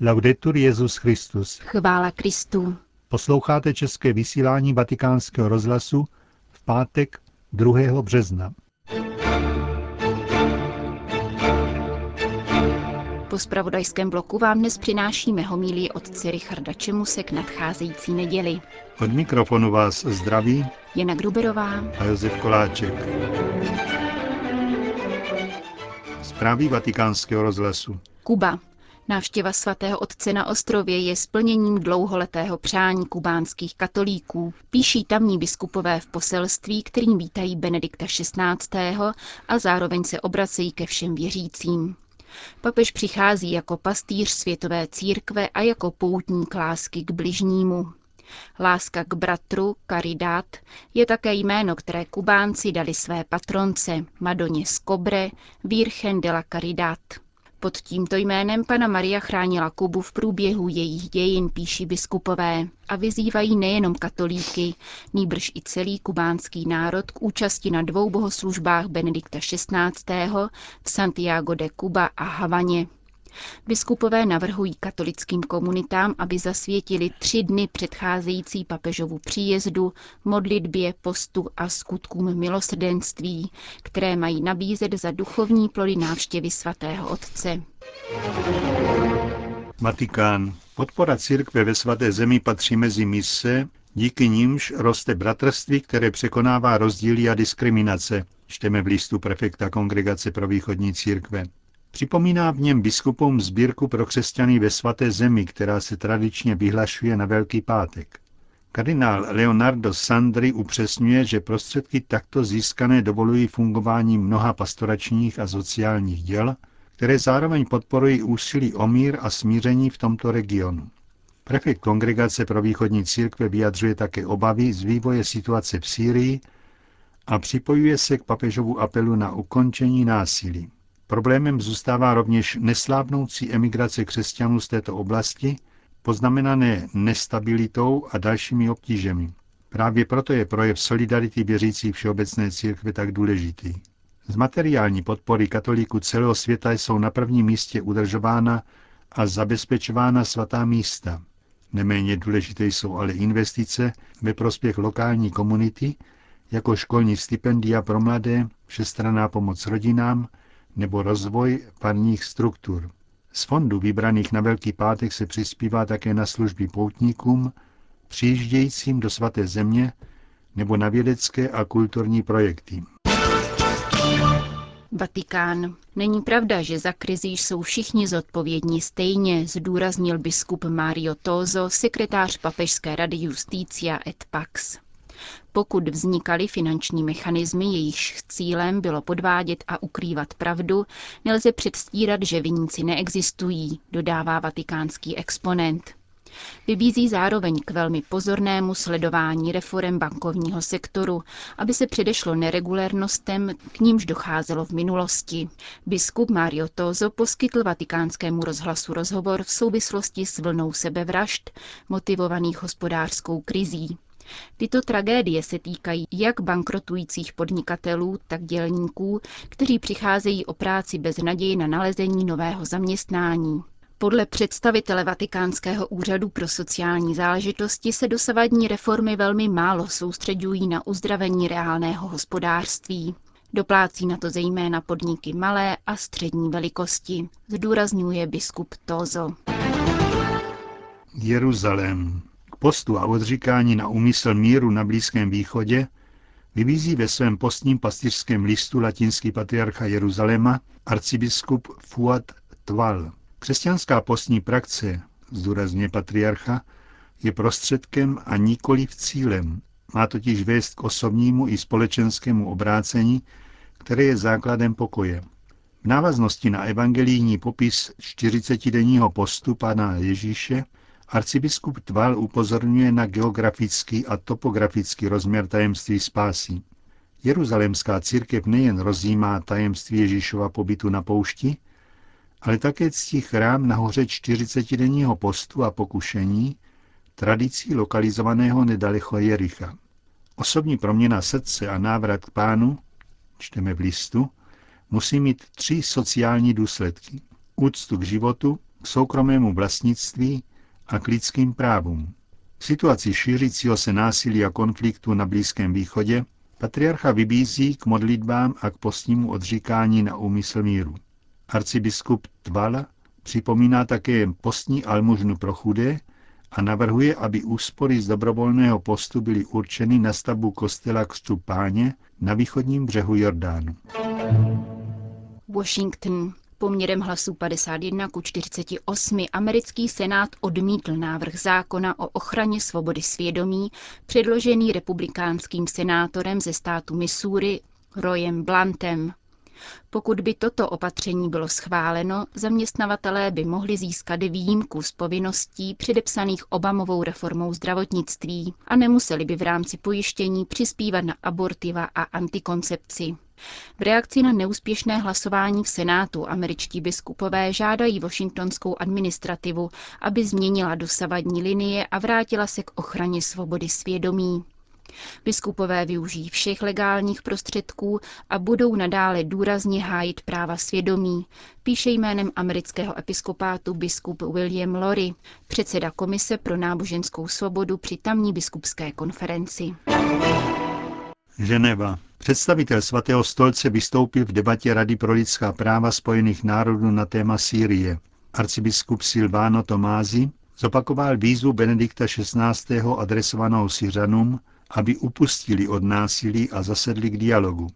Laudetur Jezus Christus. Chvála Kristu. Posloucháte české vysílání Vatikánského rozhlasu v pátek 2. března. Po spravodajském bloku vám dnes přinášíme homílii otce Richarda Čemuse k nadcházející neděli. Od mikrofonu vás zdraví Jana Gruberová a Josef Koláček. Zprávy vatikánského rozhlasu. Kuba. Návštěva svatého otce na ostrově je splněním dlouholetého přání kubánských katolíků, píší tamní biskupové v poselství, kterým vítají Benedikta XVI. a zároveň se obracejí ke všem věřícím. Papež přichází jako pastýř světové církve a jako poutník lásky k bližnímu. Láska k bratru, Caridad, je také jméno, které Kubánci dali své patronce, Madoně z Cobre, Virgen de la Caridad. Pod tímto jménem pana Maria chránila Kubu v průběhu jejich dějin, píší biskupové, a vyzývají nejenom katolíky, nýbrž i celý kubánský národ k účasti na dvou bohoslužbách Benedikta XVI. v Santiago de Cuba a Havaně. Biskupové navrhují katolickým komunitám, aby zasvětili tři dny předcházející papežovu příjezdu, modlitbě, postu a skutkům milosrdenství, které mají nabízet za duchovní plody návštěvy svatého otce. Vatikán. Podpora církve ve svaté zemi patří mezi mise, díky nímž roste bratrství, které překonává rozdíly a diskriminace, čteme v listu prefekta Kongregace pro východní církve. Připomíná v něm biskupům sbírku pro křesťany ve svaté zemi, která se tradičně vyhlašuje na Velký pátek. Kardinál Leonardo Sandri upřesňuje, že prostředky takto získané dovolují fungování mnoha pastoračních a sociálních děl, které zároveň podporují úsilí o mír a smíření v tomto regionu. Prefekt Kongregace pro východní církve vyjadřuje také obavy z vývoje situace v Sýrii a připojuje se k papežovu apelu na ukončení násilí. Problémem zůstává rovněž neslábnoucí emigrace křesťanů z této oblasti, poznamenané nestabilitou a dalšími obtížemi. Právě proto je projev solidarity věřících Všeobecné církve tak důležitý. Z materiální podpory katolíků celého světa jsou na prvním místě udržována a zabezpečována svatá místa. Neméně důležité jsou ale investice ve prospěch lokální komunity, jako školní stipendia pro mladé, všestranná pomoc rodinám, nebo rozvoj parních struktur. Z fondu vybraných na Velký pátek se přispívá také na služby poutníkům, přijíždějícím do svaté země nebo na vědecké a kulturní projekty. Vatikán. Není pravda, že za krizi jsou všichni zodpovědní stejně, zdůraznil biskup Mario Tozo, sekretář Papežské rady Justícia et Pax. Pokud vznikaly finanční mechanismy, jejichž cílem bylo podvádět a ukrývat pravdu, nelze předstírat, že viníci neexistují, dodává vatikánský exponent. Vybízí zároveň k velmi pozornému sledování reform bankovního sektoru, aby se předešlo neregulérnostem, k nímž docházelo v minulosti. Biskup Mario Tozo poskytl vatikánskému rozhlasu rozhovor v souvislosti s vlnou sebevražd, motivovaných hospodářskou krizí. Tyto tragédie se týkají jak bankrotujících podnikatelů, tak dělníků, kteří přicházejí o práci bez naději na nalezení nového zaměstnání. Podle představitele Vatikánského úřadu pro sociální záležitosti se dosavadní reformy velmi málo soustředují na uzdravení reálného hospodářství. Doplácí na to zejména podniky malé a střední velikosti, zdůrazňuje biskup Tozo. Jeruzalém postu a odříkání na úmysl míru na Blízkém východě vybízí ve svém postním pastýřském listu latinský patriarcha Jeruzaléma arcibiskup Fuad Tval. Křesťanská postní praxe, zdůrazně patriarcha, je prostředkem a nikoli v cílem. Má totiž vést k osobnímu i společenskému obrácení, které je základem pokoje. V návaznosti na evangelijní popis 40-denního postu pana Ježíše Arcibiskup Tval upozorňuje na geografický a topografický rozměr tajemství spásy. Jeruzalémská církev nejen rozjímá tajemství Ježíšova pobytu na poušti, ale také ctí chrám nahoře 40-denního postu a pokušení, tradicí lokalizovaného nedaleko Jericha. Osobní proměna srdce a návrat k pánu, čteme v listu, musí mít tři sociální důsledky. Úctu k životu, k soukromému vlastnictví a k lidským právům. V situaci šířícího se násilí a konfliktu na Blízkém východě patriarcha vybízí k modlitbám a k postnímu odříkání na úmysl míru. Arcibiskup Tvala připomíná také postní almužnu pro chudé a navrhuje, aby úspory z dobrovolného postu byly určeny na stavbu kostela Křtu Páně na východním břehu Jordánu. Washington. Poměrem hlasů 51 ku 48 americký senát odmítl návrh zákona o ochraně svobody svědomí, předložený republikánským senátorem ze státu Missouri Royem Blantem. Pokud by toto opatření bylo schváleno, zaměstnavatelé by mohli získat výjimku z povinností předepsaných Obamovou reformou zdravotnictví a nemuseli by v rámci pojištění přispívat na abortiva a antikoncepci. V reakci na neúspěšné hlasování v Senátu američtí biskupové žádají washingtonskou administrativu, aby změnila dosavadní linie a vrátila se k ochraně svobody svědomí. Biskupové využijí všech legálních prostředků a budou nadále důrazně hájit práva svědomí, píše jménem amerického episkopátu biskup William Lori, předseda Komise pro náboženskou svobodu při tamní biskupské konferenci. Ženeva. Představitel svatého stolce vystoupil v debatě Rady pro lidská práva Spojených národů na téma Sýrie. Arcibiskup Silvano Tomázi zopakoval výzvu Benedikta XVI. adresovanou Syřanům, aby upustili od násilí a zasedli k dialogu.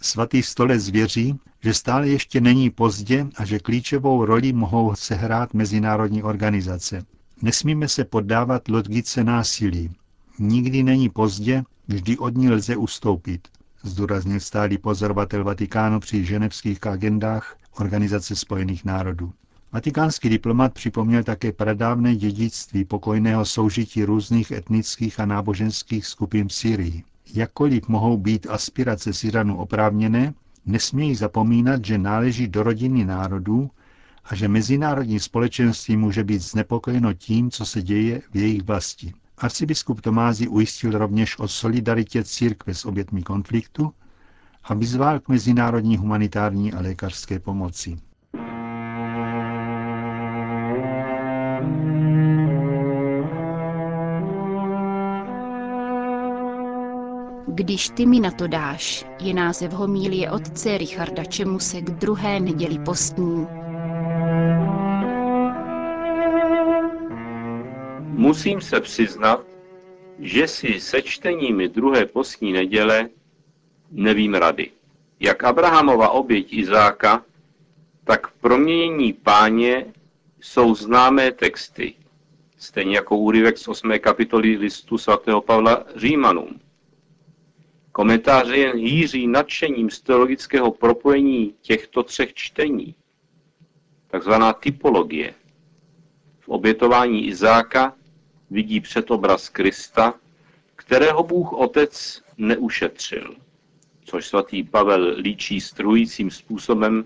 Svatý stolec věří, že stále ještě není pozdě a že klíčovou roli mohou sehrát mezinárodní organizace. Nesmíme se poddávat logice násilí. Nikdy není pozdě, vždy od ní lze ustoupit, zdůraznil stálý pozorovatel Vatikánu při ženevských agendách Organizace spojených národů. Vatikánský diplomat připomněl také pradávné dědictví pokojného soužití různých etnických a náboženských skupin v Syrii. Jakkoliv mohou být aspirace Syranů oprávněné, nesmějí zapomínat, že náleží do rodiny národů a že mezinárodní společenství může být znepokojeno tím, co se děje v jejich vlasti. Arcibiskup Tomázy ujistil rovněž o solidaritě církve s obětmi konfliktu a vyzval k mezinárodní humanitární a lékařské pomoci. Když ty mi na to dáš, je název homílie otce Richarda Čemuse k druhé neděli postní. Musím se přiznat, že si se čteními druhé postní neděle nevím rady. Jak Abrahamova oběť Izáka, tak proměnění páně jsou známé texty, stejně jako úryvek z 8. kapitoly listu svatého Pavla Římanům. Komentáře jen hýří nadšením z teologického propojení těchto třech čtení, takzvaná typologie. V obětování Izáka vidí předobraz Krista, kterého Bůh Otec neušetřil, což svatý Pavel líčí strujícím způsobem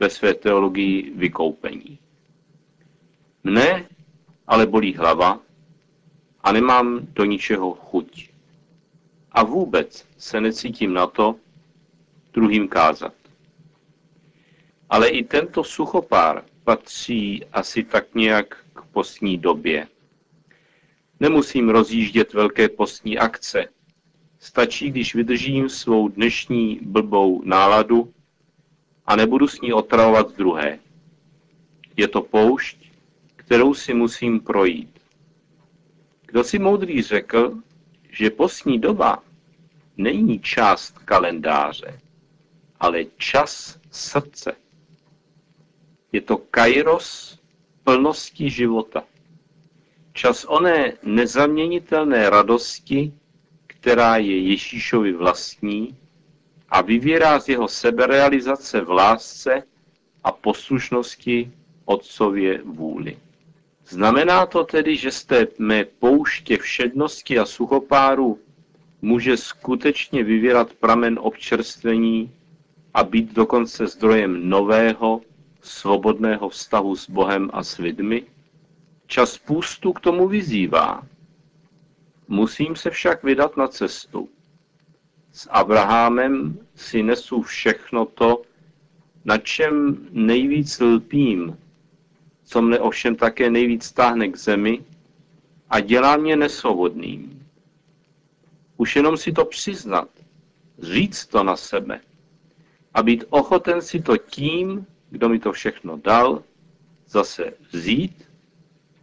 ve své teologii vykoupení. Mne ale bolí hlava a nemám do ničeho chuť. A vůbec se necítím na to druhým kázat. Ale i tento suchopár patří asi tak nějak k postní době. Nemusím rozjíždět velké postní akce. Stačí, když vydržím svou dnešní blbou náladu a nebudu s ní otravovat druhé. Je to poušť, kterou si musím projít. Kdo si moudrý řekl, že postní doba není část kalendáře, ale čas srdce. Je to kairos plnosti života. Čas oné nezaměnitelné radosti, která je Ježíšovi vlastní a vyvěrá z jeho seberealizace v lásce a poslušnosti Otcově vůli. Znamená to tedy, že z té mé pouště všednosti a suchopáru může skutečně vyvírat pramen občerstvení a být dokonce zdrojem nového, svobodného vztahu s Bohem a s lidmi? Čas půstu k tomu vyzývá. Musím se však vydat na cestu. S Abrahamem si nesu všechno to, na čem nejvíc lpím, co mne ovšem také nejvíc táhne k zemi a dělá mě nesvobodným. Už jenom si to přiznat, říct to na sebe a být ochoten si to tím, kdo mi to všechno dal, zase vzít,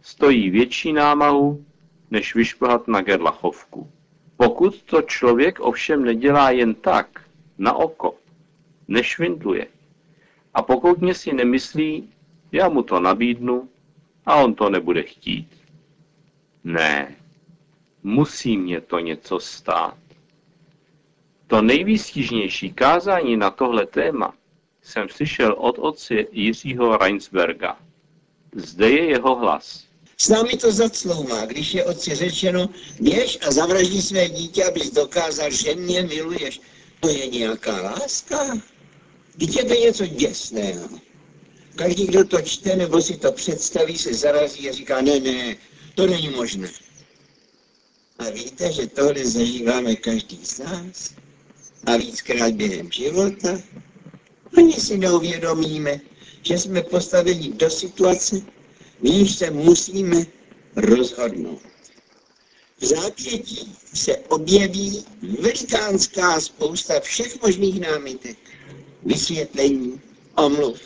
stojí větší námahu, než vyšplhat na gerlachovku. Pokud to člověk ovšem nedělá jen tak, na oko, nešvindluje, a pokud mě si nemyslí, já mu to nabídnu a on to nebude chtít. Ne, musí mě to něco stát. To nejvýstižnější kázání na tohle téma jsem slyšel od otce Jiřího Reinsberga. Zde je jeho hlas. S námi to zacloumá, když je otci řečeno, běž a zavraždí své dítě, abys dokázal, že mě miluješ. To je nějaká láska? Je to něco děsného. Každý, kdo to čte nebo si to představí, se zarazí a říká, ne, ne, to není možné. A víte, že tohle zažíváme každý z nás a víckrát během života. Ani si neuvědomíme, že jsme postaveni do situace, níž se musíme rozhodnout. V zápětí se objeví velikánská spousta všech možných námitek, vysvětlení, omluv,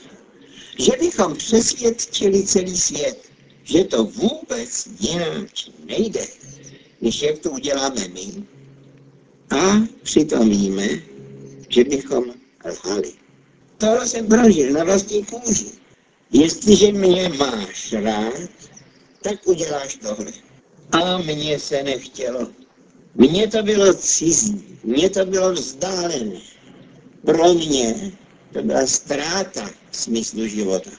že bychom přesvědčili celý svět, že to vůbec jinak nejde, než jak to uděláme my. A přitom víme, že bychom lhali. Tohle jsem prožil na vlastní kůži. Jestliže mě máš rád, tak uděláš tohle. A mně se nechtělo. Mně to bylo cizí, mně to bylo vzdálené. Pro mě to byla ztráta smyslu života.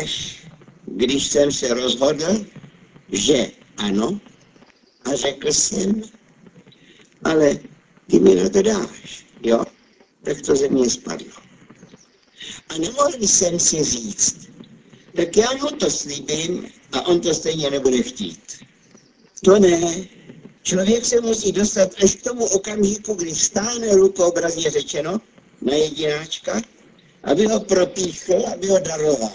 Až když jsem se rozhodl, že ano, a řekl jsem, ale ty mi na to dáš, jo? Tak to ze mě spadlo. A nemohl jsem si říct, tak já mu to slíbím a on to stejně nebude chtít. To ne. Člověk se musí dostat až k tomu okamžiku, kdy stáhne ruku obrazně řečeno na jedináčka, aby ho propíchl, aby ho daroval.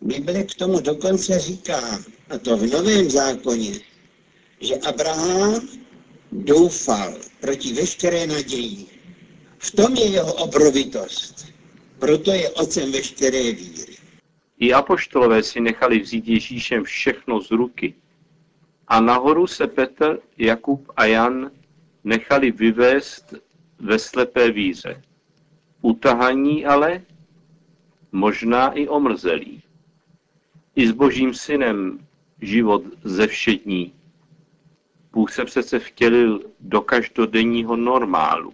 Bible k tomu dokonce říká, a to v Novém zákoně, že Abraham doufal proti veškeré naději. V tom je jeho obrovitost. Proto je otcem veškeré víry. I apoštolové si nechali vzít Ježíšem všechno z ruky. A nahoru se Petr, Jakub a Jan nechali vyvést ve slepé víře. Utahaní ale, možná i omrzelí. I s božím synem život ze všední. Bůh se přece vtělil do každodenního normálu.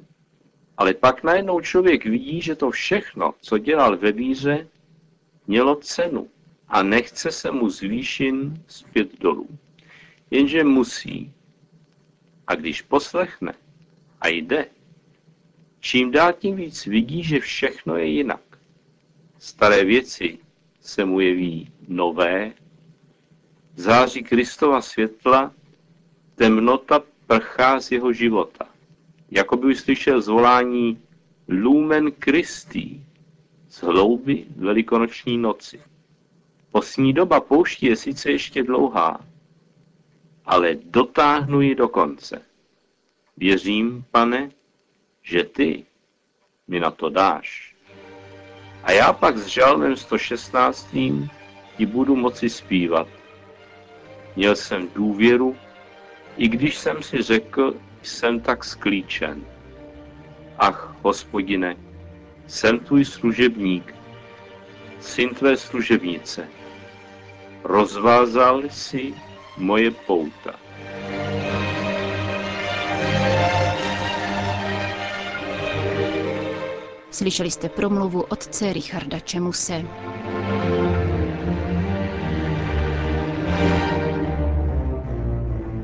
Ale pak najednou člověk vidí, že to všechno, co dělal ve víře, mělo cenu a nechce se mu zvýšin zpět dolů. Jenže musí. A když poslechne a jde, čím dál tím víc vidí, že všechno je jinak. Staré věci se mu jeví nové, září Kristova světla, temnota prchá z jeho života. Jako by uslyšel zvolání Lumen Christi z hlouby velikonoční noci. Posní doba pouští je sice ještě dlouhá, ale dotáhnu ji do konce. Věřím, pane, že ty mi na to dáš. A já pak s žalmem 116. ti budu moci zpívat. Měl jsem důvěru, i když jsem si řekl, jsem tak sklíčen. Ach, hospodine, jsem tvůj služebník, syn tvé služebnice. Rozvázal si moje pouta. Slyšeli jste promluvu otce Richarda Čemuse.